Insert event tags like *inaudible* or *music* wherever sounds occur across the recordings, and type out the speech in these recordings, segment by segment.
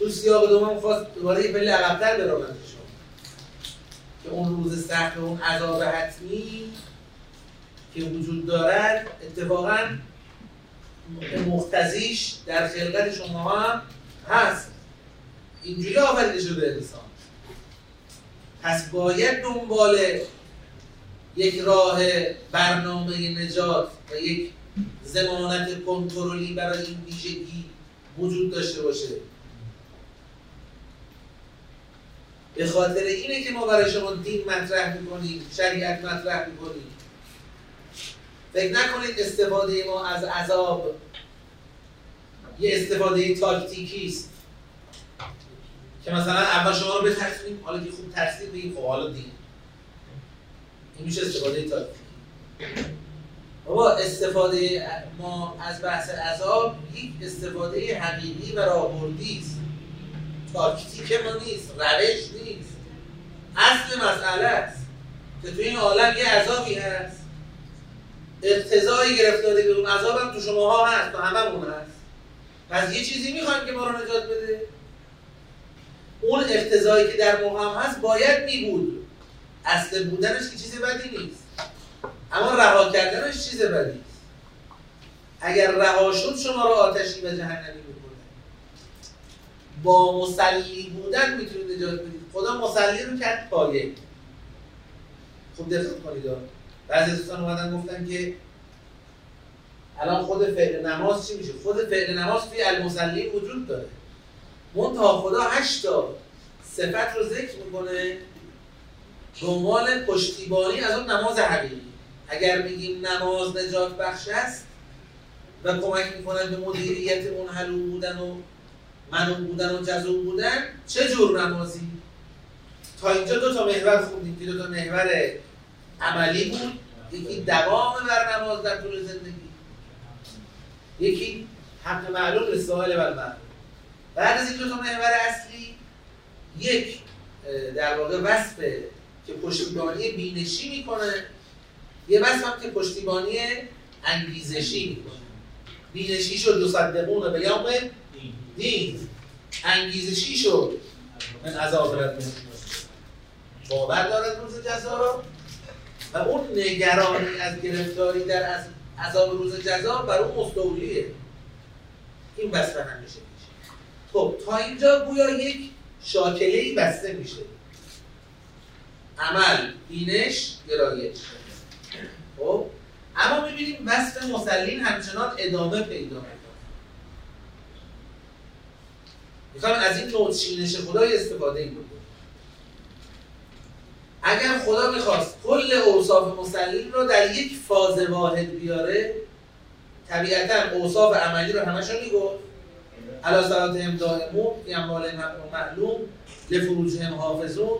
تو سیاق دوم خواست دوباره یه پله عقبتر که اون روز سخت و اون عذاب حتمی که وجود دارد اتفاقا مختزیش در خلقت شما هم هست. اینجوری آفریده شده انسان. پس باید دنبال یک راه برنامه نجات و یک زمانت کنترلی برای این ویژگی وجود داشته باشه. به خاطر اینه که ما برای شما دین مطرح می‌کنیم شریعت مطرح می‌کنیم. فکر نکنید استفاده ما از عذاب یه استفاده تاکتیکی است. که مثلا اول شما رو بترسونیم حالا که خوب ترسید بگیم خب حالا دین. این میشه استفاده تاکتیکی. بابا استفاده ما از بحث عذاب یک استفاده حقیقی و راهبردی است. تاکتیک ما نیست روش نیست. اصل مسئله است که تو این عالم یه عذابی هست. اقتضای گرفتاری به اون عذاب هم تو شماها هست تو هممون هست. پس یه چیزی می‌خوایم که ما رو نجات بده؟ اون اقتضایی که در ما هم هست باید می بود اصل بودنش که چیز بدی نیست. اما رها کردنش چیز بدی است اگر رها شد شما رو آتشی و جهنمی با مسلی بودن می‌تونید نجات بدید. خدا مسلی رو کرد پایه خوب دقت کنید بعضی دوستان اومدن گفتن که الان خود فعل نماز چی میشه؟ خود فعل نماز توی المسلی وجود داره. منتها خدا هشت تا صفت رو ذکر می‌کنه عنوان پشتیبانی از اون نماز حقیقی. اگر میگیم نماز نجات بخش است و کمک می‌کنن به مدیریت اون حلو بودن و منو بودن و جزو بودن چه جور نمازی؟ تا اینجا دو تا محور خوندیم که دو تا محور عملی بود. یکی دوام بر نماز در طول زندگی. یکی حق معلوم رسائل و معلوم. بعد از این دو تا محور اصلی یک در واقع وصف که پشتیبانی بینشی می‌کنه. یه وصف هم که پشتیبانی انگیزشی می‌کنه. بینشی شد یصدقون به یوم دین. انگیزشی شد من عذاب رب باور دارد روز جزا؟ رو و اون نگرانی از گرفتاری در از عذاب روز جزا بر اون مستولیه. این بسته همیشه میشه. خب تا اینجا گویا یک شاکله بسته میشه. عمل بینش گرایش. خب اما می‌بینیم وصف مسلین همچنان ادامه پیدا می‌کنه. می‌خوایم از این نوع چینش خدای استفاده این بکنیم اگر خدا می‌خواست کل اوصاف مسلین رو در یک فاز واحد بیاره طبیعتا اوصاف عملی رو همشون می‌گفت. علا صلاتهم دائمون فی اموالهم معلوم لفروجهم حافظون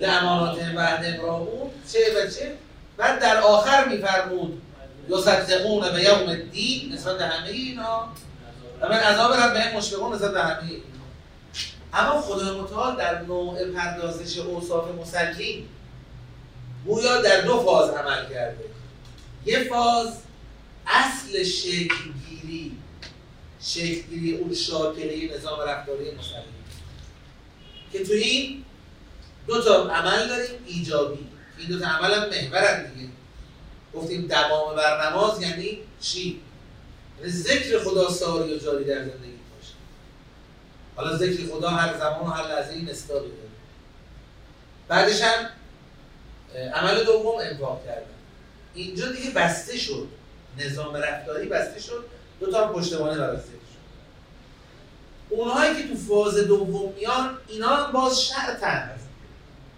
لاماناتهم وعدهم راعون چه و چه. بعد در آخر میفرمود یصدقون به یوم الدین نسبت همه اینا. و من عذاب رب به مشفقون نسبت به همه اما خدای متعال در نوع پردازش اوصاف مسلین گویا در دو فاز عمل کرده. یه فاز اصل شکلگیری شکلگیری اون شاکله نظام رفتاری مسلین که تو این دو تا عمل داریم ایجابی. این دو تا عمل هم محور دیگه. گفتیم دوام بر نماز یعنی چی؟ ذکر خدا ساری و جاری در زندگی حالا ذکر خدا هر زمان و هر لحظه این استاد داره. بعدش هم عمل دوم انفاق کردن. اینجا دیگه بسته شد. نظام رفتاری بسته شد. دو تا پشتوانه برای ذکر اونهایی که تو فاز دوم میان اینا هم باز شرطن.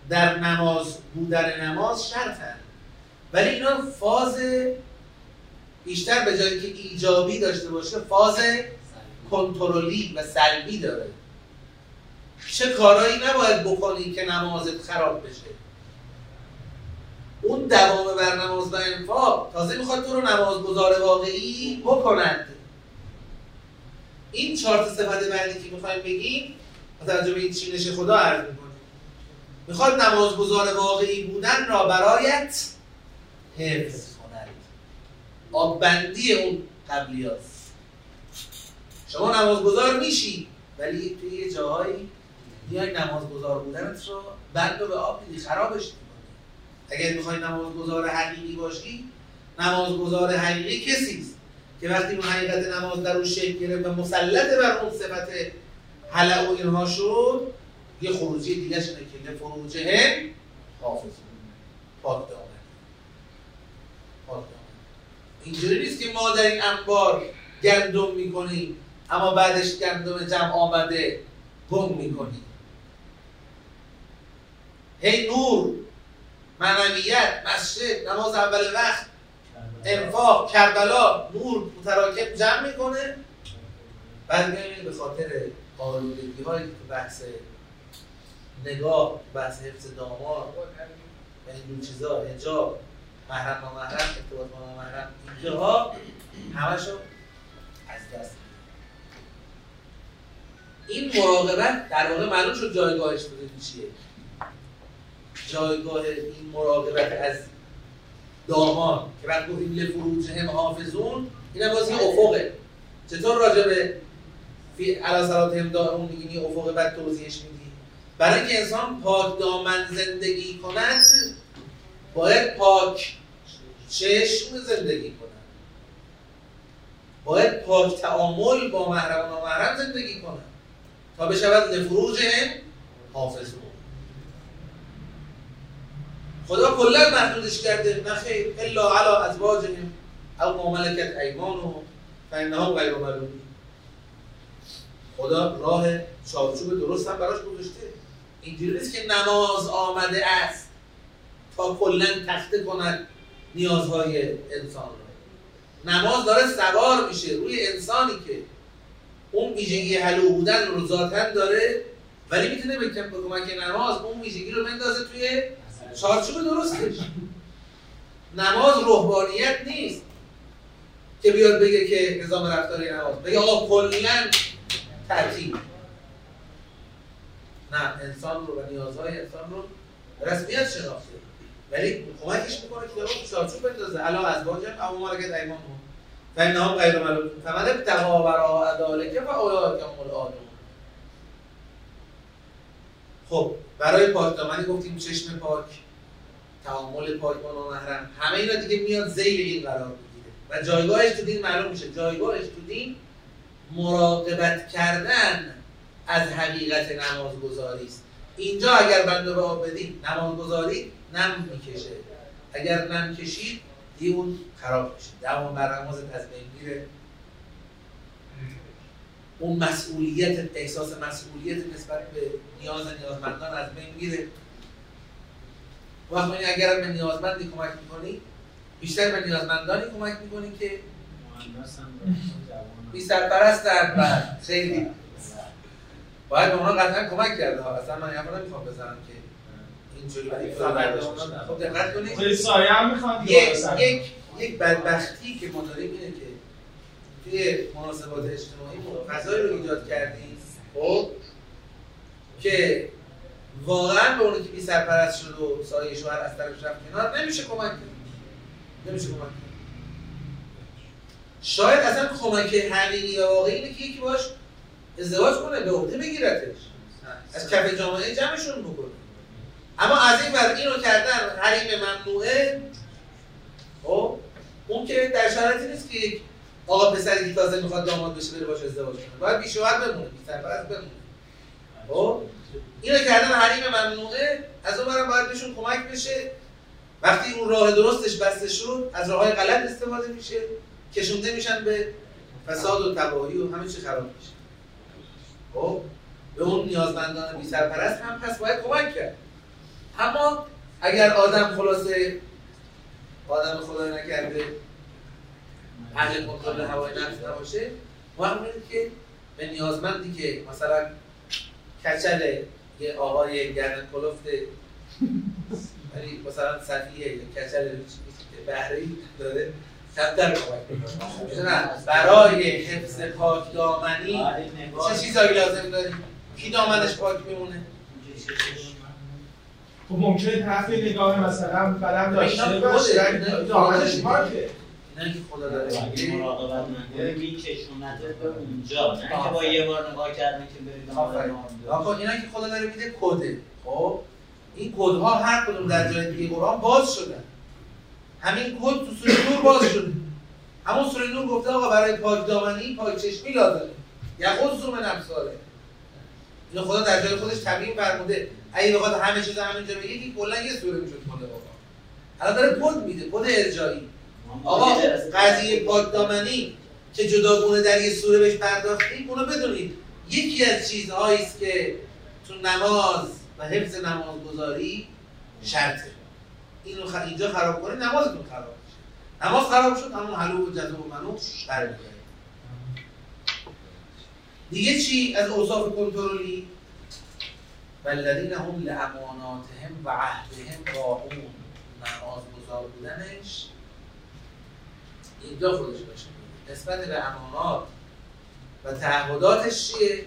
در نماز بودن نماز شرطن. ولی اینا فاز بیشتر به جایی که ایجابی داشته باشه فاز کنترلی و سلبی داره. چه کارایی نباید بکنی که نمازت خراب بشه؟ اون دوام بر نماز و انفاق تازه می‌خواد تو رو نمازگزار واقعی بکند این چهار صفت بعدی که می‌خوایم بگیم با توجه این چینش خدا عرض می‌کنه. می‌خواد نمازگزار واقعی بودن را برایت حفظ. آببندی اون قبلیات. شما نمازگزار میشی ولی توی یه جاهایی بیای نمازگزار بودنت رو بند به آب میدی خرابش می‌کنی. اگر می‌خوای نمازگزار حقیقی باشی نمازگزار حقیقی کسی است که وقتی اون حقیقت نماز در اون شکل گرفت و مسلط بر اون صفت حلق و اینها شد یه خروجی دیگه شده که لفروجه حافظ پاک دامن. پاک اینجوری نیست که ما در این انبار گندم می‌کنیم اما بعدش گندم جمع آمده گم می‌کنیم. هی نور معنویت مسجد نماز اول وقت انفاق کربلا نور متراکب جمع می‌کنه. بعد می‌بینید به خاطر آلودگی هایی که بحث نگاه بحث حفظ داماد و این چیزا هجاب محرم و محرم ارتباط با محرم. اینجاها همشو از دست این مراقبت در واقع معلوم شد جایگاهش بوده چیه. جایگاه این مراقبت از دامان که بعد گفتیم لفروج هم حافظون این باز یه افقه. چطور راجع به فی علا هم اون میگین افق بعد توضیحش میدی. برای اینکه انسان پاک دامن زندگی کند باید پاک چشم زندگی کند باید پاک تعامل با محرم و نامحرم زندگی کند تا بشود لفروج هم حافظون خدا کلا محدودش کرده. نه خیر الا علی ازواجهم او ما ملکت ایمانهم فانهم غیر ملومین خدا راه چارچوب درست هم براش گذاشته. اینجوری نیست که نماز آمده است تا کلا تخته کند. نیازهای انسان را نماز داره سوار میشه روی انسانی که اون ویژگی حلو بودن رو ذاتا داره ولی می‌تونه به کمک نماز اون ویژگی رو بندازه توی چارچوب درستش. نماز روحانیت نیست که بیاد بگه که نظام رفتاری نماز. بگه آقا کلا ترتیب. نه انسان رو و نیازهای انسان رو رسمیت شناخته. ولی کمکش می‌کنه که رو چارچوب بندازه. علا از باجم اما مالکت ایمان هم و این هم غیر معلوم. فمن ابتقا برا عدالکه و اولاد هم العادون خب برای پاک گفتیم چشم پاک تعامل پاک با نامحرم. همه اینا دیگه میاد زیر این قرار می‌گیره. و جایگاهش تو دین معلوم میشه. جایگاهش تو دین مراقبت کردن از حقیقت نمازگذاری است. اینجا اگر بنده رو آب بدید نمازگذاری نم می‌کشه. اگر نم کشید دیگه اون خراب میشه. دوام بر نمازت از بین میره. اون مسئولیت احساس مسئولیت نسبت به نیاز نیازمندان از بین میره. وقت اگر به نیازمندی کمک می‌کنی بیشتر به نیازمندانی کمک می‌کنی که بی سرپرستن و خیلی. باید به اونا قطعا کمک کرده. ها اصلا من یه نمی‌خوام بزنم که اینجوری ولی خب دقت کنید. سایه هم می‌خواد یک یک بدبختی که ما داریم اینه که توی مناسبات اجتماعی فضایی رو ایجاد کردیم. خب. که واقعا به اونی که بی سرپرست شد و سایه شوهر از طرف رفت کنار نمیشه کمک کرد. نمیشه کمک کرد. شاید اصلا کمک حقیقی یا واقعی اینه که یکی باش ازدواج کنه به عهده بگیرتش. از کف جامعه جمعشون بکنه. اما از این بر اینو کردن حریم ممنوعه خب؟ اون که در شرایطی نیست که یک آقا پسری که تازه می‌خواد داماد بشه بره باش ازدواج کنه. باید بی شوهر بمونه بی سرپرست بمونه. خب؟ اینو کردن حریم ممنوعه از اون برم باید بهشون کمک بشه. وقتی اون راه درستش بسته شد از راه های غلط استفاده میشه کشونده میشن به فساد و تباهی و همه چی خراب میشه. خب؟ به اون نیازمندان بی سرپرست هم پس باید کمک کرد. اما اگر آدم خلاصه آدم خدای نکرده اهل کنترل هوای نفس نباشه مهم که به نیازمندی که مثلا کچل یه آقای گردن کلفت ولی مثلا سفیه یا کچل بهره داره کمتر کمک برای حفظ پاک دامنی چه چیزایی لازم داریم کی دامنش پاک میمونه؟ خب ممکنه تحت نگاه مثلا قلم داشته باشه دامنش پاکه نه که خدا داره میگه. مراقبت نکنه. میکشونته به اونجا. نه که با یه بار نگاه کردن که برید آقا اینا که خدا داره میده کده. خب این کدها هر کدوم در جای دیگه قرآن باز شدن همین کد تو سوره نور باز شده. همون سوره نور گفته آقا برای پاک دامنی پاک چشمی لازمه. یخوض من ابصاره. اینو خدا در جای خودش تبیین فرموده. اگه بخواد همه چیز همینجا بگه که کلا یه سوره می‌شد کد واقعا الان داره کد میده کد ارجایی آقا قضیه پاک دامنی که جداگونه در یه سوره بهش پرداختیم اونو بدونید. یکی از چیزهایی است که تو نماز و حفظ نماز گذاری شرطه. اینو خ... اینجا خراب کنه نمازتون خراب میشه. نماز خراب شد همون حلو و جزا و منو در دیگه چی؟ از اوصاف کنترلی؟ والذین هم لاماناتهم و عهدهم راعون نماز گذار بودنش. اینجا خودش باشه. نسبت به امانات و تعهداتش چیه؟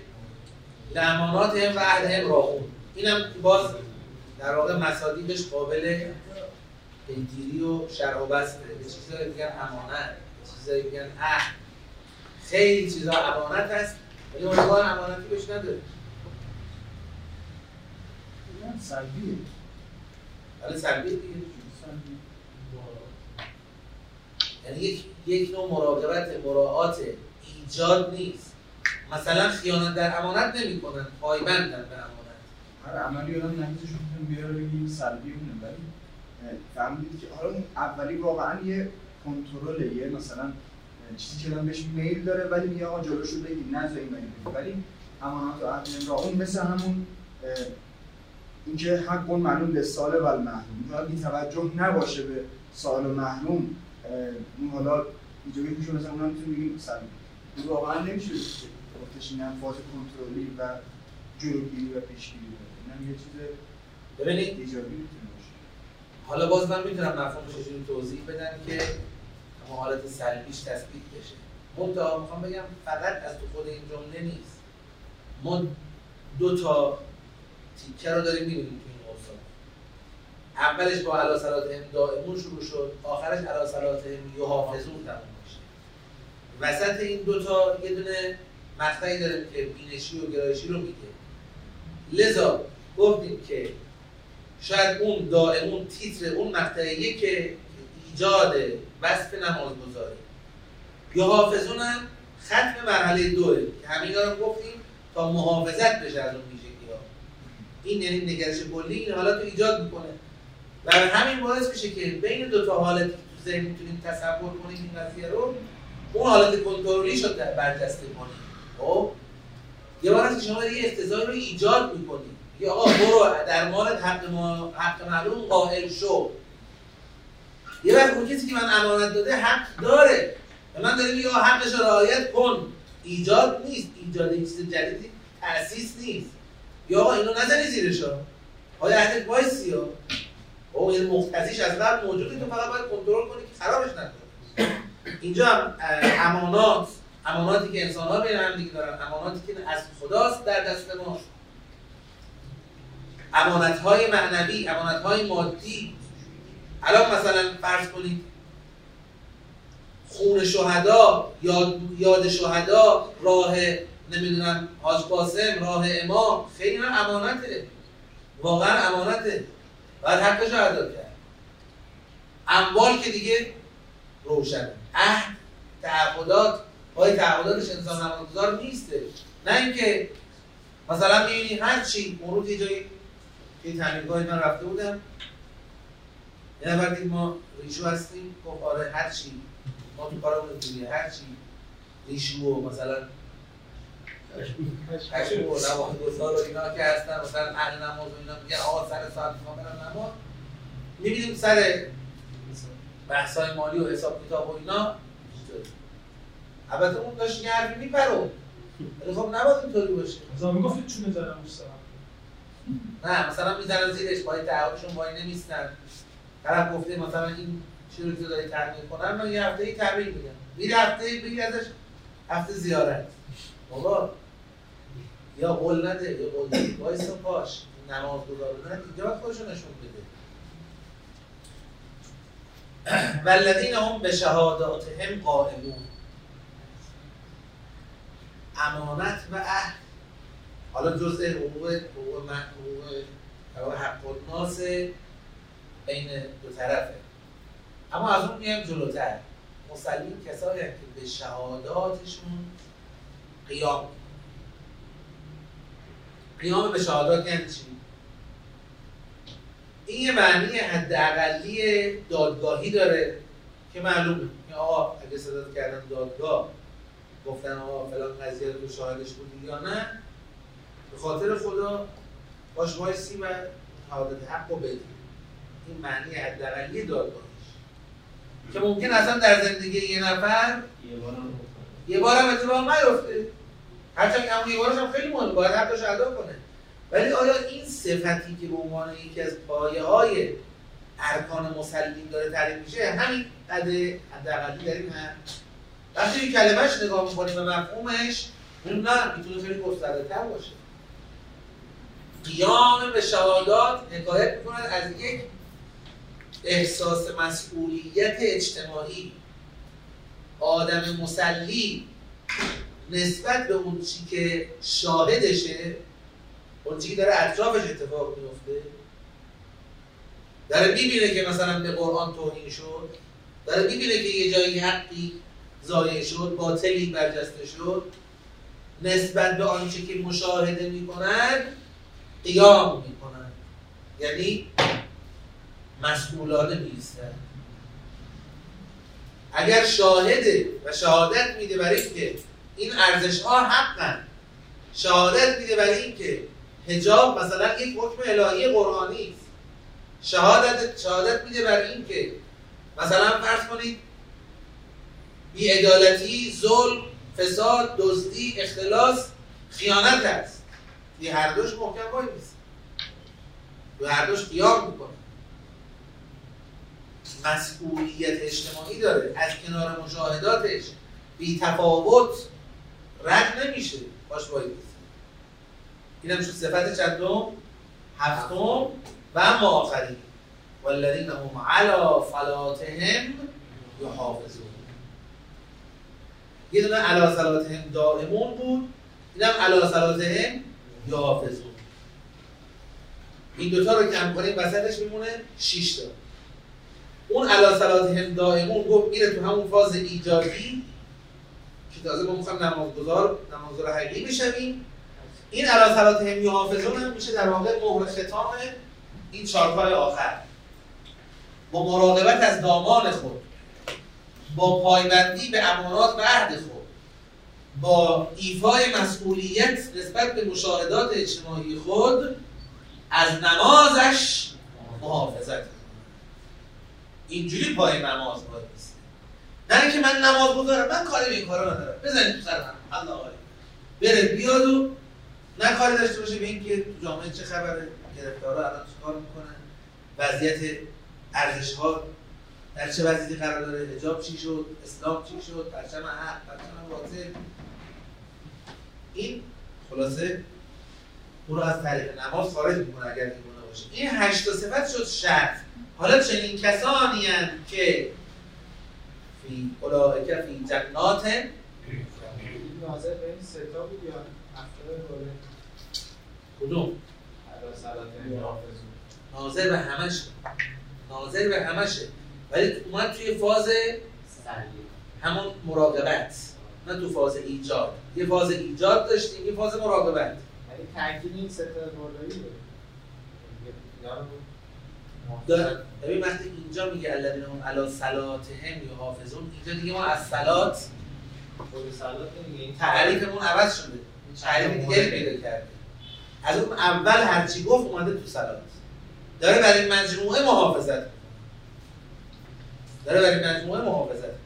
لامانات هم و عهدهم راعون اینم باز در واقع مصادیقش قابل پیگیری و شرح و بسته. به چیزایی میگن امانت به چیزایی میگن عهد. خیلی چیزا امانت هست ولی عنوان امانتی بهش نداره سلبیه. ولی سلبی دیگه. یعنی یک یک نوع مراقبت مراعات ایجاد نیست. مثلا خیانت در امانت نمی‌کنن پایبندن به امانت. هر عملی آدم نمیزش می‌تونیم بیاره بگیم سلبی اونه ولی فهمیدید که حالا اولی واقعا یه کنترل یه مثلا چیزی که آدم بهش میل داره ولی میگه آقا جلوشو بگیر نذاریم ولی ولی امانات و عهد را اون مثل همون اینکه حق اون معلوم به سال و المحروم. حالا بی توجه نباشه به سال و محروم اون حالا اینجوری میشه مثلا اونا می‌تونیم بگیم سلبی این واقعا نمیشه گفتش این هم فاز کنترلی و جلوگیری و پیشگیری. اینم یه چیز ببینید. ایجابی می‌تونه باشه. حالا باز من می‌تونم مفهومش رو توضیح بدم که حالت سلبیش تثبیت بشه. منتها می‌خوام بگم فقط از تو خود این جمله نیست. ما دو تا تیکه رو داریم می‌بینیم تو این اوصاف اولش با علا صلاتهم دائمون شروع شد آخرش علا صلاتهم یحافظون تموم میشه. وسط این دوتا یه دونه مقطعی داریم که بینشی و گرایشی رو میگه. لذا گفتیم که شاید اون دائمون تیتر اون مقطعیه که ایجاد وصف نماز گذاری یا حافظون هم ختم مرحله دوه. که همین رو گفتیم تا محافظت بشه از اون این یعنی نگرش کلی این حالت رو ایجاد می‌کنه. و همین باعث میشه که بین دو تا حالتی که ذهن می‌تونیم تصور کنیم این قضیه رو اون حالت کنترلی شد برجسته کنیم. خب؟ یه بار از شما یه افتضاحی رو ایجاد می‌کنیم. یا آقا برو در مال حق, ما... حق معلوم قائل شو. یه وقت اون کسی که من امانت داده حق داره. و من داره میگه حقش رو رعایت کن. ایجاد نیست. ایجاد چیز جدیدی تأسیس نیست. یا آقا اینو نزنی زیرش ها آیا اهل وایسی ها او این مقتضیش از قبل موجوده تو فقط باید کنترل کنی که خرابش نکنی. اینجا امانات اماناتی که انسان ها بین هم دیگه دارن. اماناتی که از خداست در دست ما. امانت های معنوی امانت های مادی. الان مثلا فرض کنید خون شهدا یاد, یاد شهدا راه نمی‌دونم حاج قاسم راه امام خیلی امانته. واقعا امانته. باید حقش رو ادا کرد. اموال که دیگه روشنه عهد تعهدات. پای تعهداتش انسان نمازگذار نیسته؟ نه اینکه مثلا می‌بینی هر چی. مرود یه جایی یه تحلیلگاهی من رفته بودم. یه نفر دید ما ریشو هستیم. گفت آره هر چی. ما تو کارمون هر چی. ریشو و مثلا هشم و نماز گذار و اینا که هستن مثلا اهل نماز و اینا میگن آقا سر ساعت ما برن نماز. می‌بینیم سر بحثای مالی و حساب کتاب و اینا. البته اون داشت یه حرفی میپرو ولی خب نباید اینطوری باشه. مثلا می‌گفتید چونه مستقیم نه مثلا می‌زنن زیرش پای تعهدشون وای نمیستن. طرف گفته مثلا این چی رو که داری کنن من یه هفته ای تعمیر میگم. میره هفته ای بگی ازش هفته زیارت. بابا. یا قول نده یا قول نده. وایسا پاش نماز گذار اینجا باید خودشو نشون بده. والذین هم به شهاداتهم قائمون امانت و عهد. حالا جزء حقوق حقوق من حقوق حق الناس بین دو طرفه. اما از اون میایم جلوتر. مسلمین کسایی که به شهاداتشون قیام. قیام به شهادات یعنی چی؟ این یه معنی حداقلی دادگاهی داره که معلومه. که آقا اگه صدات کردن دادگاه گفتن آقا فلان قضیه رو شاهدش بودی یا نه به خاطر خدا باش وایسی و شهادت حق رو بدی. این معنی حداقلی دادگاهیش. که ممکن اصلا در زندگی یه نفر یه بارم اتفاق نیفته. هرچند بارش هم خیلی مهمه باید حقش ادا کنه. ولی آیا این صفتی که به عنوان یکی از پایه های ارکان مسلمین داره تعریف میشه همین قده حداقلی این هم وقتی این کلمهش نگاه می‌کنیم به مفهومش میگیم نه می‌تونه خیلی گسترده تر باشه. قیام به شهادات حکایت می‌کند از یک احساس مسئولیت اجتماعی. آدم مسلی نسبت به اون چی که شاهدشه اون چی که داره اطرافش اتفاق میفته داره می‌بینه که مثلا به قرآن توهین شد داره می‌بینه که یه جایی حقی ضایع شد باطلی برجسته شد نسبت به آنچه که مشاهده می‌کنن قیام می‌کنن. یعنی مسئولانه میستن اگر شاهده و شهادت میده برای اینکه این ارزش ها حقن. شهادت میده برای اینکه حجاب مثلا یک حکم الهی قرآنی است. شهادت شهادت میده برای اینکه مثلا فرض کنید بیعدالتی ظلم فساد دزدی اختلاس خیانت است. یه هر دوش محکم وای نیست. و هر دوش قیام می‌کنه. مسئولیت اجتماعی داره. از کنار مشاهداتش. بی تفاوت. رد نمیشه. باش باید این شد صفت چندم؟ هفتم و اما آخری. والذین هم علی صلاتهم یحافظون. یه دونه علی صلاتهم دائمون بود. اینم علی صلاتهم یحافظون. این دوتا رو کم کنیم وسطش میمونه 6 تا. اون علی صلاتهم دائمون گفت میره تو همون فاز ایجادی که تازه ما می‌خوایم نمازگزار نمازگزار حقیقی بشویم. این علی صلاتهم یحافظون هم میشه در واقع مهر ختام این چهار کار آخر. با مراقبت از دامان خود با پایبندی به امانات و عهد خود با ایفای مسئولیت نسبت به مشاهدات اجتماعی خود از نمازش محافظت. اینجوری پای نماز باید نه اینکه من نماز بذارم من کاری به این کارا ندارم. بزنید تو سر هم. الله عالی. بره بیاد و نه کاری داشته باشه به اینکه تو جامعه چه خبره گرفتارا الان چیکار می‌کنن وضعیت ارزش ها در چه وضعیتی قرار داره حجاب چی شد اسلام چی شد پرچم حق پرچم باطل این خلاصه او رو از طریق نماز خارج می‌کنه اگر دیوانه باشه. این هشت تا صفت شد شرط. حالا چنین کسانی هستند که فی اولئک فی جنات. ناظر به این ستا بود یا هفته دوره کدوم؟ علا صلات حافظون. ناظر به همشه ناظر به همشه. ولی اومد توی فاز همون مراقبت. نه تو فاز ایجاد. یه فاز ایجاد داشتیم یه فاز مراقبت. یعنی تاکید این ستا بالایی داره داره. ببین وقتی اینجا میگه الذین هم علی صلاتهم یحافظون اینجا دیگه ما از صلات خود صلات این تعریفمون عوض شده. تعریف دیگه پیدا کرده. از اون اول هرچی گفت اومده تو صلات. داره برای مجموعه محافظت. داره برای مجموعه محافظت.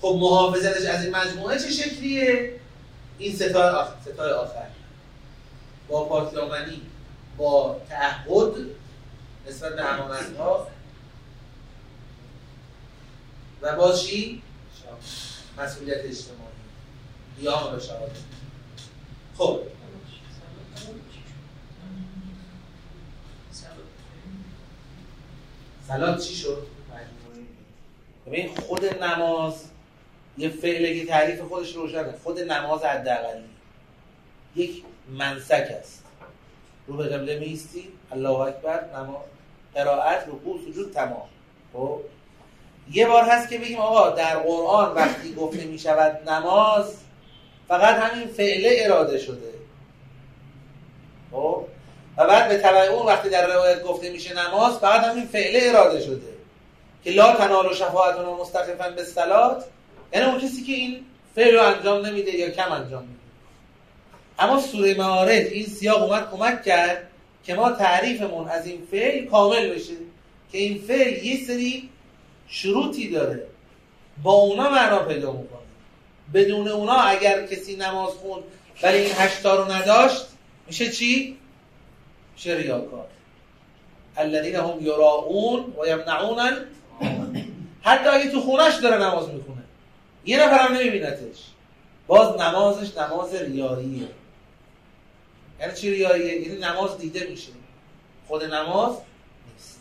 خب محافظتش از این مجموعه چه شکلیه؟ این ستای آخر ستای آخر. با پاکدامنی با تعهد نسبت به امانت ها و با چی؟ مسئولیت اجتماعی. قیام به شهادت. خب. سلات چی شد؟ ببین خود نماز یه فعله که تعریف خودش روشنه. خود نماز حداقلی یک منسک است. رو به قبله میستی الله اکبر نماز. قرائت رکوع سجود تمام. خب؟ یه بار هست که بگیم آقا در قرآن وقتی گفته می شود نماز فقط همین فعله اراده شده. خب؟ و بعد به تبع اون وقتی در روایت گفته میشه نماز فقط همین فعله اراده شده. که لا تنال و شفاعتون مستقفا به سلات یعنی اون کسی که این فعل رو انجام نمیده یا کم انجام میده. اما سوره معارج این سیاق اومد کمک کرد که ما تعریفمون از این فعل کامل بشه که این فعل یه سری شروطی داره. با اونا معنا پیدا می‌کنه. بدون اونا اگر کسی نماز خوند ولی این هشتا رو نداشت میشه چی؟ میشه ریاکار. الذین هم یراؤون و یمنعون حتی اگه تو خونش داره نماز می‌خونه. یه نفر هم نمیبینتش. باز نمازش نماز ریاییه. یعنی چی ریاییه؟ یعنی نماز دیده میشه. خود نماز نیست.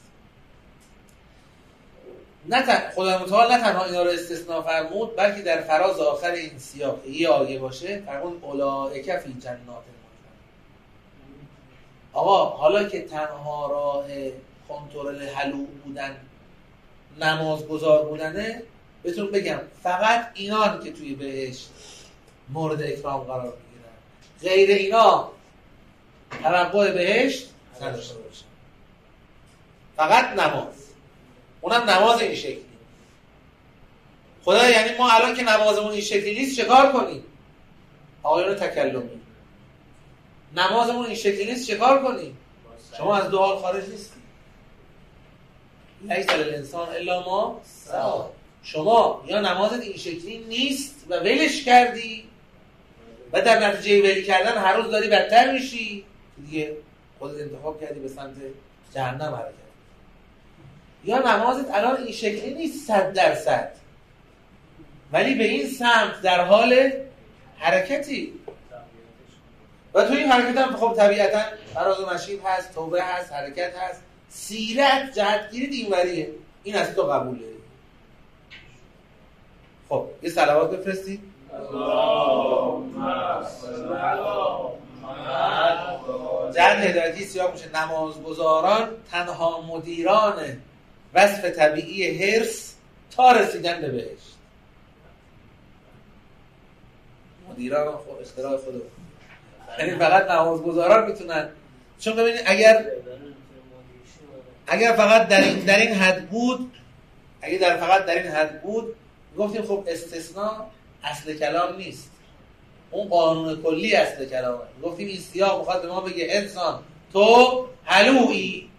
نه تن... خدا متعال نه تنها اینا رو استثناء فرمود بلکه در فراز آخر این سیاق یه آیه باشه فرمود اولائک فی جنات آقا حالا که تنها راه کنترل حلو بودن نماز گذار بودنه بهتون بگم فقط اینان که توی بهشت مورد اکرام قرار می‌گیرن. غیر اینا توقع بهشت؟ نداشته باشن فقط نماز اونم نماز این شکلی. خدا یعنی ما الان که نمازمون این شکلی نیست چکار کنیم؟ آقایون تکلمی نمازمون این شکلی نیست چکار کنیم؟ شما از دو حال خارج نیستی. لیس الانسان الا ما سعا شما یا نمازت این شکلی نیست و ولش کردی و در نتیجه ولی کردن هر روز داری بدتر میشی. دیگه خودت انتخاب کردی به سمت جهنم حرکت یا نمازت الان این شکلی نیست صد درصد. ولی به این سمت در حال حرکتی. و تو این حرکت هم خب طبیعتا فراز و نشید هست توبه هست حرکت هست. سیرت جهتگیری دینوریه این از تو قبول داری. خب یه سلوات بفرستید. جهت هدایتی سیاه میشه نمازگزاران تنها مدیران وصف طبیعی هرس تا رسیدن به بهشت. مدیران اختراع خود یعنی فقط نمازگزاران می‌تونن. چون ببینید اگر اگر فقط در این در این حد بود اگر در فقط در این حد بود گفتیم خب استثناء اصل کلام نیست. اون قانون کلی اصل کلامه. گفتیم این سیاه می‌خواد به ما بگه انسان تو حلویی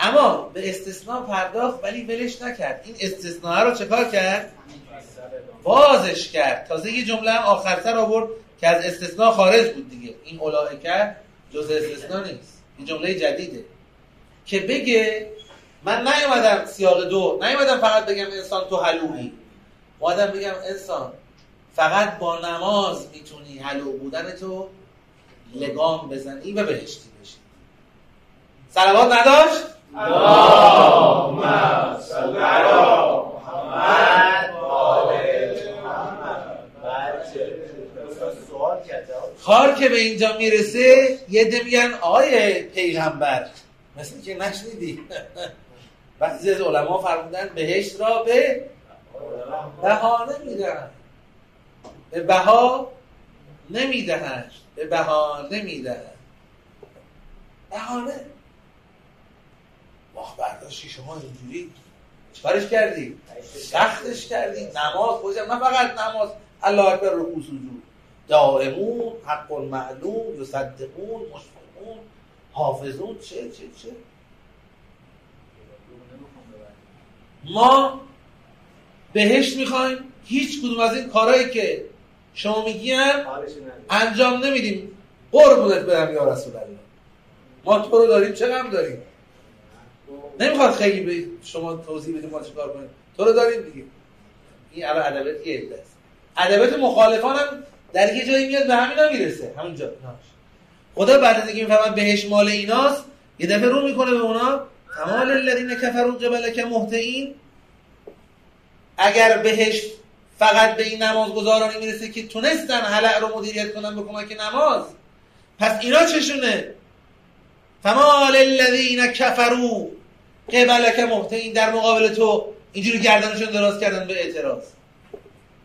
اما به استثناء پرداخت ولی ولش نکرد. این استثناء رو چکار کرد؟ بازش کرد. تازه یه جمله هم آخرتر آورد که از استثناء خارج بود دیگه. این اولائکه جز استثناء نیست. این جمله جدیده. که بگه من نیومدم سیاق دو نیومدم فقط بگم انسان تو حلوی. اومدم بگم انسان فقط با نماز می‌تونی حلو بودن تو لگام بزنی و بهشتی بشی. سلوات نداشت؟ اللهم صل علی محمد کار که به اینجا می‌رسه یه ده میگن آیه پیغمبر. مثل که نشنیدی. *laughs* بعضی از علما فرمودن بهشت را به بهانه میدن. به بها نمی‌دهند. به بهانه می‌دهند بهانه. واه برداشتی شما اینجوری چکارش کردی؟ سختش کردی. نماز خودشم نه فقط نماز. الله اکبر رکوع سجود. دائمون حق معلوم یصدقون مشفقون حافظون. چه چه چه؟ ما بهشت می‌خوایم. هیچ کدوم از این کارهایی که شما میگیم انجام نمیدیم. قربونت برم یا رسول الله. ما تو رو داریم چه غم داریم؟ نمی‌خواد خیلی به شما توضیح بدیم ما چیکار کنیم. تو رو داریم دیگه. این الان ادبیات یه عده است. ادبیات مخالفان هم در یه جایی میاد به همینا می‌رسه. همونجا. خدا بعد از اینکه می‌فهمن بهش مال ایناست یه دفعه رو می‌کنه به اونا. تمال الذین کفروا قبلک مهتئین. اگر بهش فقط به این نماز گذارانی می‌رسه که تونستن حلق رو مدیریت کنن به کمک نماز. پس اینا چشونه؟ فمال الذین کفروا. قبلک مهتئین در مقابل تو اینجوری گردنشون دراز کردن به اعتراض.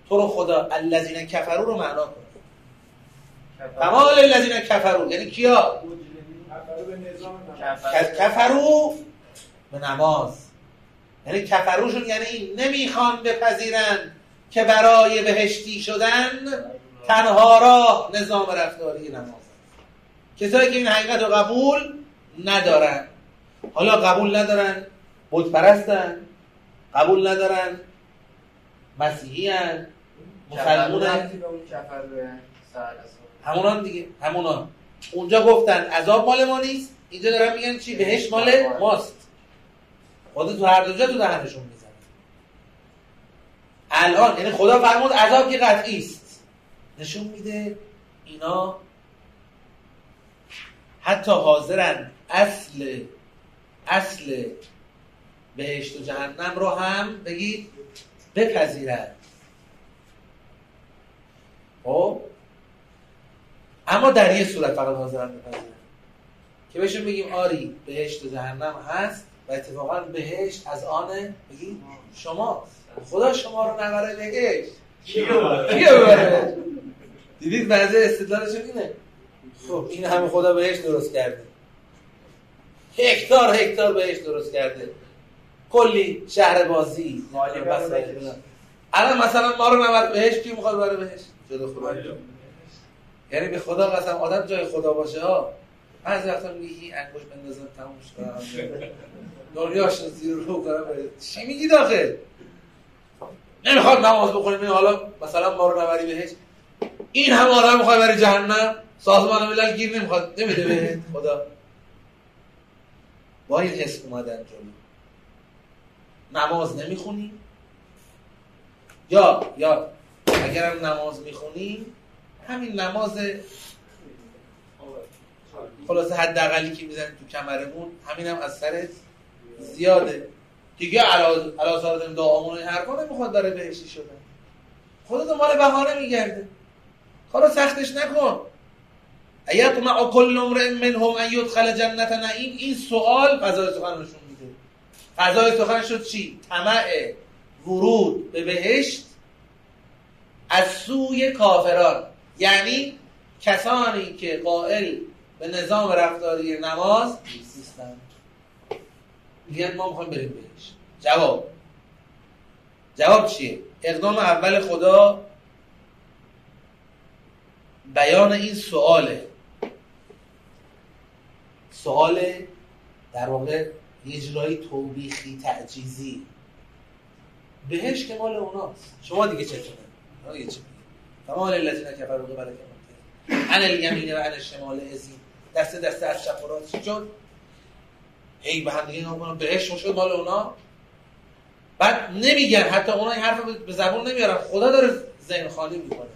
تو رو خدا الذین کفروا رو معنا کن. فمال الذین کفروا. یعنی کیا؟ کفرو به نماز. یعنی کفروشون یعنی نمی‌خوان بپذیرن. که برای بهشتی شدن تنها راه نظام رفتاری نماز کسایی که این حقیقت رو قبول ندارن. حالا قبول ندارن بود پرستن قبول ندارن مسیحی هن مسلمون همونان دیگه همونان. اونجا گفتن عذاب مال ما نیست. اینجا دارن میگن چی؟ بهش مال ماست. خدا تو هر دو جا تو دهنشون الان یعنی خدا فرمود عذاب که قطعی است. نشون میده اینا حتی حاضرن اصل اصل بهشت و جهنم رو هم بگید بپذیرن. خب؟ اما در یه صورت فقط حاضرن بپذیرن. که بهشون بگیم آری بهشت و جهنم هست و اتفاقا بهشت از آن بگیم شما خدا شما رو نبره بهشت کیو ببره دیدید بعضی استدلالشون اینه. خب این همه خدا بهش درست کرده. هکتار هکتار بهش درست کرده. کلی شهر بازی. الان مثلا ما رو نبر بهش کی می‌خواد بره بهش؟ جدا خدا. یعنی به خدا قسم آدم جای خدا باشه ها. بعضی وقتا میگی انگوش بندازم تموش کنم *laughs* دنیاش زیر رو کنم. چی میگی داخل نمی‌خواد نماز بخونیم. این حالا مثلا ما رو نبری بهش. این هم آدم می‌خواد بری جهنم. سازمان ملل گیر نمی‌خواد. نمیده بهت خدا. با این حس اومدن جلو. نماز نمی‌خونیم یا یا اگر هم نماز می‌خونیم همین نماز خلاصه حداقلی که می‌زنیم تو کمرمون همین هم از سرت زیاده. دیگه علا سارت دعامون این حرفا نمی‌خواد داره بهشتی شده. خدا دنبال بهانه میگرده کارو سختش نکن. ایطمع کل امرئ منهم ان یدخل جنت نعیم این سوال فضای سخن نشون میده. فضای سخن شد چی؟ طمع ورود به بهشت از سوی کافران. یعنی کسانی که قائل به نظام رفتاری نماز نیستن. میگن ما می‌خوایم بریم جواب. جواب چیه؟ اقدام اول خدا بیان این سواله. سوال در واقع اجرایی توبیخی تعجیزی. بهش که مال اوناست. شما دیگه چطوره دیگه چه تمام الذین کفروا قبلک عن الیمین و عن الشمال ازین. دست دست از چپ و هی به هم دیگه نگاه بهش شد مال اونا؟ بعد نمیگن حتی اونا این حرف به زبون نمیارن. خدا داره ذهن خالی می‌کنه.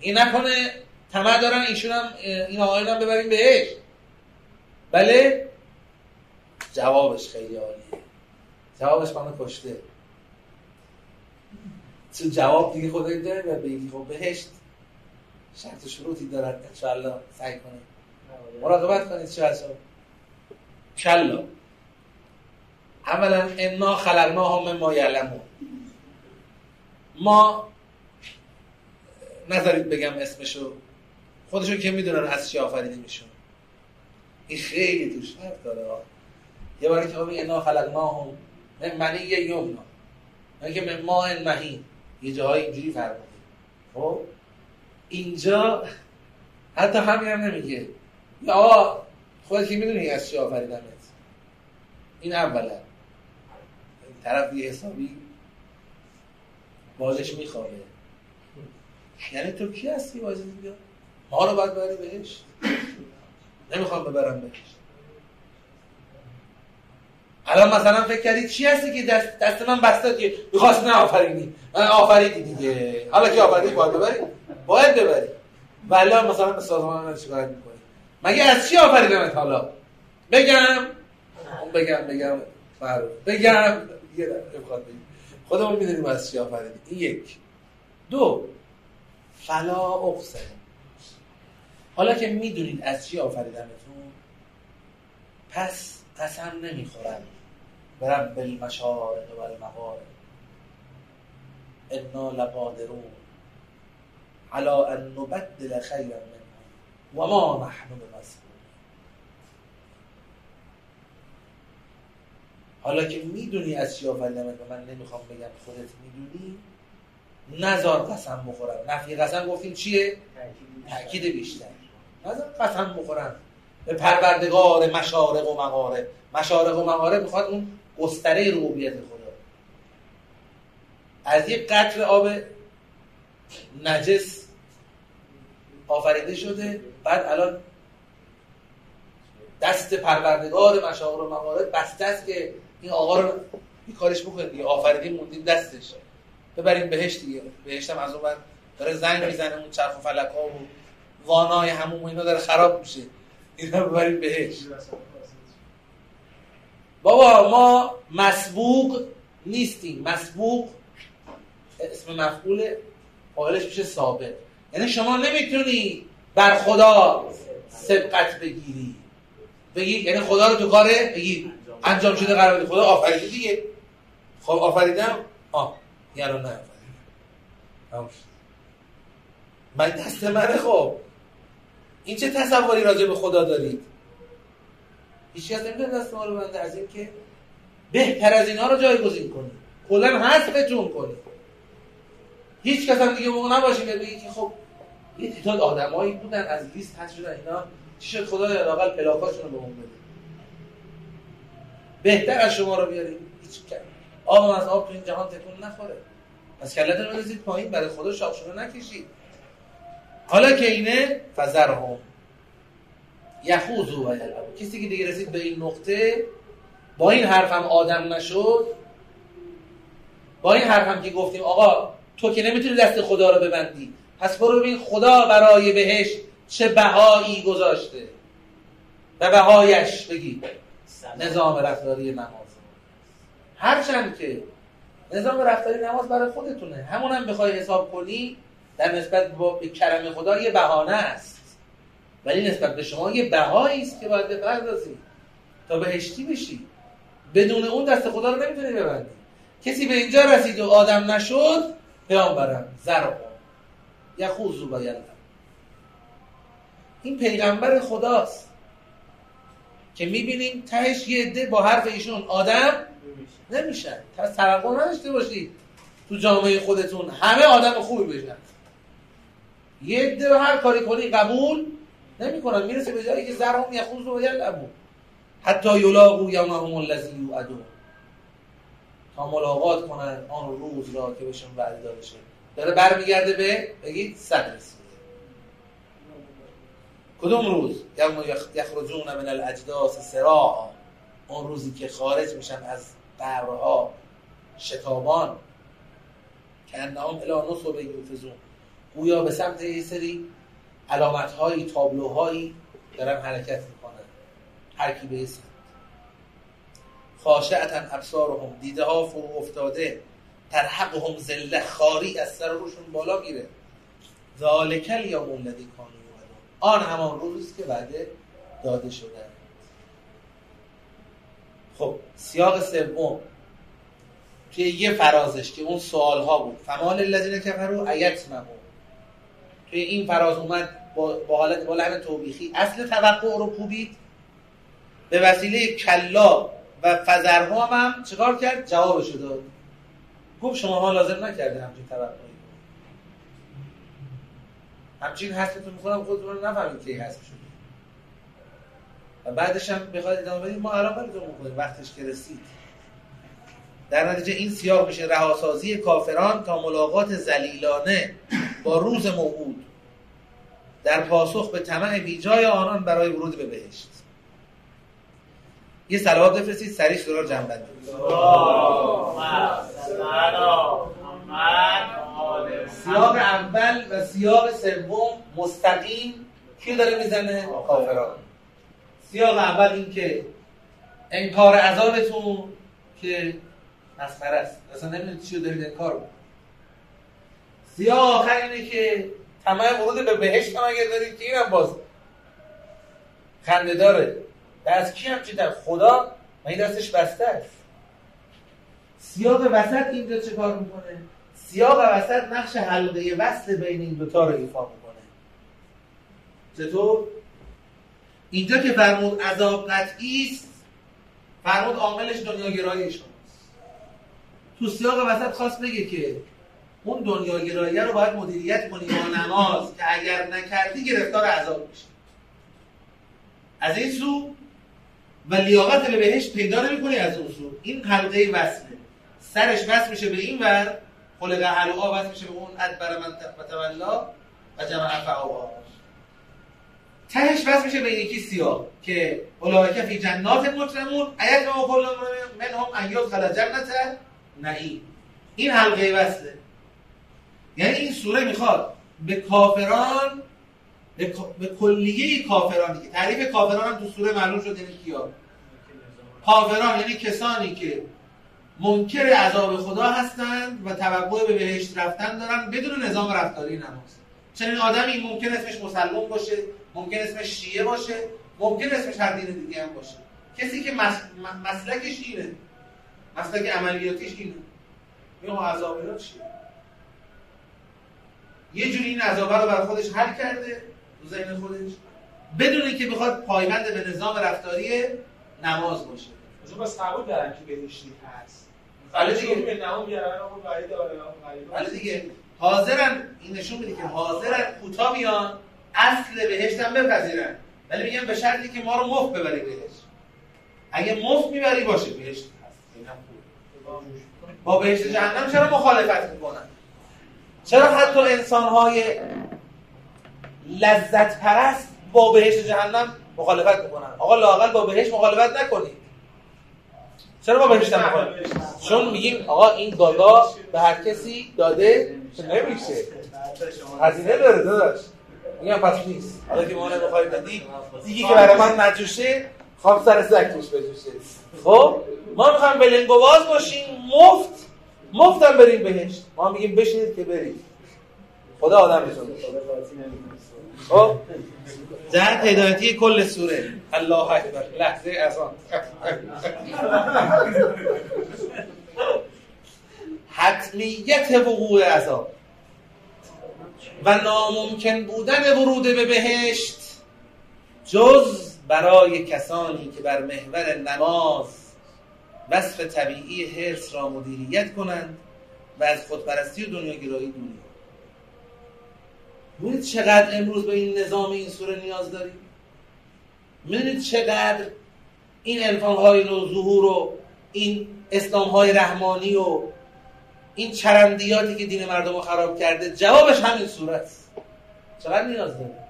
این نکنه طمع دارن ایشون هم این آقایون هم ببریم بهش. بله؟ جوابش خیلی عالیه. جوابش منو کشته. تو جواب دیگه خدایی داره و بگی خب بهشت شرط شروطی دارد. انشاءالله سعی کنید مراقبت کنید چه کلا اولا انا خلقناهم ما یعلمون ما نذارید بگم اسمشو. خودشو که می‌دونن از چی آفریده میشون این خیلی توش فرق داره. یه باری که بگه انا خلقناهم من معنی یه یمنا که من ماه مهین یه جاهای اینجوری فرموده خب؟ اینجا حتی همین هم نمیگه. یا خودت که می‌دونی از چی آفریدمت این اولا. طرف یه حسابی بازش می‌خواه یعنی تو کی هستی بازی دیگه؟ ما رو باید ببری بهش. نمی‌خوام ببرم بهش. الان مثلا فکر کردی چی هستی که دست, دست من بسته که می‌خواست نه آفرینی. من آفریدی دیگه. حالا که آفریدی؟ باید ببری؟ باید ببری. ولی مثلا به سازمان من چیکار می‌کنی؟ مگه از چی آفریدمت حالا؟ بگم. بگم بگم. بگم. یه دفعه بخواد بگم خودمون می‌دونیم از چی آفریدی این یک. دو. فلا اقسم. حالا که می‌دونید از چی آفریدمتون پس قسم نمی‌خورم. برم بالمشارق و المغارب انا لقادرون. على ان نبدل خیرا منهم. و ما نحن بمسئولین حالا که می‌دونی از چی آفریدمت و من نمی‌خوام بگم خودت می‌دونی. نزار قسم بخورم. نفی قسم گفتیم چیه؟ تأکید بیشتر. نزار قسم بخورم. به پروردگار مشارق و مغارب. مشارق و مغارب می‌خواد اون گستره ربوبیت خدا. از یک قطر آب نجس آفریده شده. بعد الان دست پروردگار مشاغل و مغارب بسته است که این آقا رو این کارش بکنید دیگه. آفریدیم موندیم دستش. ببریم بهش دیگه. بهش هم از اون داره زنگ می‌زنه اون چرخ و فلک ها و وانای همون اینا داره خراب میشه. اینا ببریم بهش. بابا ما مسبوق نیستیم. مسبوق اسم مفعول فاعلش میشه ثابت. یعنی شما نمی‌تونی بر خدا سبقت بگیری. بگی یعنی خدا رو تو کاره؟ بگی. انجام شده قرار خدا آفریده دیگه. خب آفریدم آه یعنی نه آفریدم من دست منه خب. این چه تصوری راجع به خدا دارید؟ هیچ کس نمی‌تونه دست ما رو بنده از این که بهتر از اینها رو جایگزین کنید کلا حذفتون کنید هیچ کس هم دیگه موقع نباشه که بگی که خب یه تعداد آدمایی بودن از لیست حذف شدن اینا. چی شد؟ خدا لاقل پلاکاشون رو به اون بده. بهتر از شما رو بیاریم هیچ کرد آب از آب تو این جهان تکون نخوره. از رو بزید پایین برای خدا شاخشونه نکشید. حالا که اینه فزرهم یخوزو و یلعبو. کسی که دیگه رسید به این نقطه با این حرفم آدم نشد. با این حرفم که گفتیم آقا تو که نمی‌تونی دست خدا رو ببندی. پس برو ببین خدا برای بهش چه بهایی گذاشته. و بهایش بگی. نظام رفتاری نماز. هرچند که نظام رفتاری نماز برای خودتونه. همون هم بخوای حساب کنی در نسبت به کرم خدا یه بهانه است. ولی نسبت به شما یه بهایی است که باید بپردازی. تا بهشتی بشی. بدون اون دست خدا رو نمی‌تونی ببندی. کسی به اینجا رسید و آدم نشد پیامبرم زرق یخوزو و این پیغمبر خداست. که می‌بینیم تهش یه عده با حرف ایشون آدم نمیشن. توقع نداشته باشید تو جامعه خودتون. همه آدم خوبی بشن. یه عده هر کاری کنی قبول نمی‌کنن. می‌رسه به جایی که زرهم یخوز و یلعبو حتی یلاقو یومهم الذی یوعدون. تا ملاقات کنن آن روز را که بهشون وعده داده شد داره برمیگرده به بگید رسیده کدوم روز؟ یوم یخرجون من الاجداس سراعا. اون روزی که خارج میشن از قبرها شتابان. که انهم الی نصب یوفزون. گویا به سمت یه سری علامت هایی تابلوهایی دارن حرکت می‌کنن. هر کی به سمت. خاشعتا ابصارهم. دیده ها فرو افتاده. ترحقهم ذله خاری از سر روشون بالا میره. ذالک الیوم الذی کانوا. آن همان روزی که بعده داده شده. خب سیاق سوم توی یه فرازش که اون سوال ها بود. فمال الذین کفروا ایت مهو توی این فراز اومد با, با حالت با لحن توبیخی. اصل توقع رو کوبید. به وسیله کلا و فزرها هم چکار کرد؟ جوابشو داد. گفت شما ها لازم نکرده همچین توقعی. همچین حسبتون می‌کنم خودتون رو نفهمید که حسب شده و بعدش هم بخواید ادامه بدید ما الان براتون می‌کنیم وقتش که رسید. در نتیجه این سیاق میشه رهاسازی کافران تا ملاقات زلیلانه با روز موعود در پاسخ به طمع بیجای آنان برای ورود به بهشت. یه صلوات بفرستید سریع سورا رو جمع بندی سیاق اول و سیاق سوم مستقیم کیو داره می‌زنه؟ کافران. سیاق اول این که انکار عذابتون که مسخره است. اصلا نمی‌دونید چی رو دارید انکار بود سیاق آخر اینه که تمام ورود به بهشت هم اگر دارید که اینم باز خنده داره. از کی هم در خدا؟ و این دستش بسته است. سیاق وسط اینجا چه کار می‌کنه؟ سیاق وسط نقش حلقه وصل بین این دوتا رو ایفا می‌کنه. چطور؟ اینجا که فرمود عذاب قطعی است فرمود عاملش دنیاگرایی شماست. تو سیاق وسط خواست بگه که اون دنیاگرایی رو باید مدیریت کنی با نماز که اگر نکردی گرفتار عذاب میشی. از این سو و لیاقت به بهشت پیدا نمی‌کنی از اون سو. این حلقه وصله. سرش وصل میشه به این ور خلق حلقا وصل میشه به اون ادبر من تولا و جمع فعاها تهش وصل میشه به یکی سیاه که اولئک فی جنات مکرمون ایت ما کل منهم ان یدخل جنت نعیم. این حلقه وصله. یعنی این سوره می‌خواد به کافران به, به کلیه کافران دیگه. تعریف کافران هم تو سوره معلوم شد یعنی کیا؟ کافران یعنی کسانی که منکر عذاب خدا هستند و توقع به بهشت رفتن دارن بدون نظام رفتاری نماز. چنین آدمی ممکن اسمش مسلمان باشه ممکن اسمش شیعه باشه ممکن اسمش هر دین دیگه هم باشه. کسی که مس... مسلکش اینه. مسلک عملیاتیش اینه. این عذاب چیه؟ یه جوری این عذاب رو بر خودش حل کرده تو ذهن خودش بدون اینکه بخواد پایبند به نظام رفتاری نماز باشه. مثلا بس قبول دارن که بهشتی هست. بله دیگه دیگه حاضرن این نشون میده که حاضرن کوتا بیان اصل بهشت هم بپذیرن. ولی میگن به شرطی که ما رو مفت ببری بهشت. اگه مفت می‌بری باشه بهشت هست. با بهشت جهنم چرا مخالفت می‌کنن؟ چرا حتی انسان های لذت پرست با بهشت جهنم مخالفت می‌کنن؟ آقا لاقل با بهشت مخالفت نکنید. چرا با بهشت مخالفت چون میگیم آقا این گاگا به هر کسی داده نمیشه. هزینه داره داداش. میگم پس نیست. حالا که ما نمی‌خوایم بدی دیگه که برای من نجوشه خواب سر سگ توش بجوشه. خب؟ ما می‌خوایم بلنگو باز باشیم. مفت مفت هم بریم بهشت. ما میگیم بشینید که برید خدا آدم می‌تونه خب. جهت هدایتی کل سوره. الله اکبر. لحظه از آن. حتمیت وقوع عذاب و ناممکن بودن ورود به بهشت جز برای کسانی که بر محور نماز وصف طبیعی حرس را مدیریت کنند و از خودپرستی و دنیاگرایی دور می‌دونید چقدر امروز به این نظام این سوره نیاز داریم؟ می‌دونید چقدر این انفانهای رو ظهور و این اسلام های رحمانی و این چرندیاتی که دین مردم رو خراب کرده جوابش همین صورت است. چقدر نیاز داره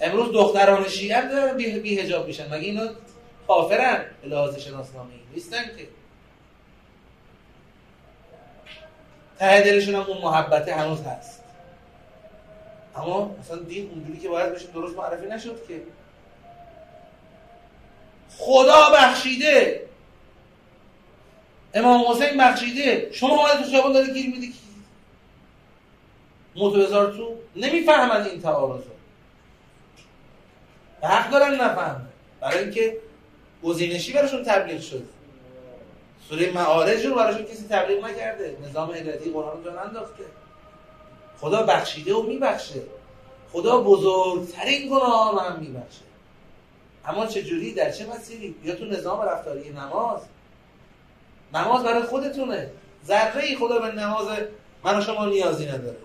امروز دختران شیعه دارن بی, هجاب میشن. مگه اینا کافرن؟ به لحاظ شناسنامه نیستن که. ته دلشون هم اون محبته هنوز هست. اما مثلا دین اونجوری که باید بشه درست معرفی نشد که. خدا بخشیده. امام حسین بخشیده. شما اومده تو خیابان داری گیر میدی. موتو هزار تو. نمی‌فهمن این تعارض به حق دارن نفهم برای اینکه گزینشی براشون تبلیغ شده. سوره معارج رو براشون کسی تبلیغ نکرده. نظام هدایتی قرآن رو انداخته خدا بخشیده و میبخشه. خدا بزرگترین گناه رو هم میبخشه. اما چجوری؟ در چه مسیری؟ یا تو نظام رفتاری نماز؟ نماز برای خودتونه. ذره ای خدا به نماز من و شما نیازی نداره.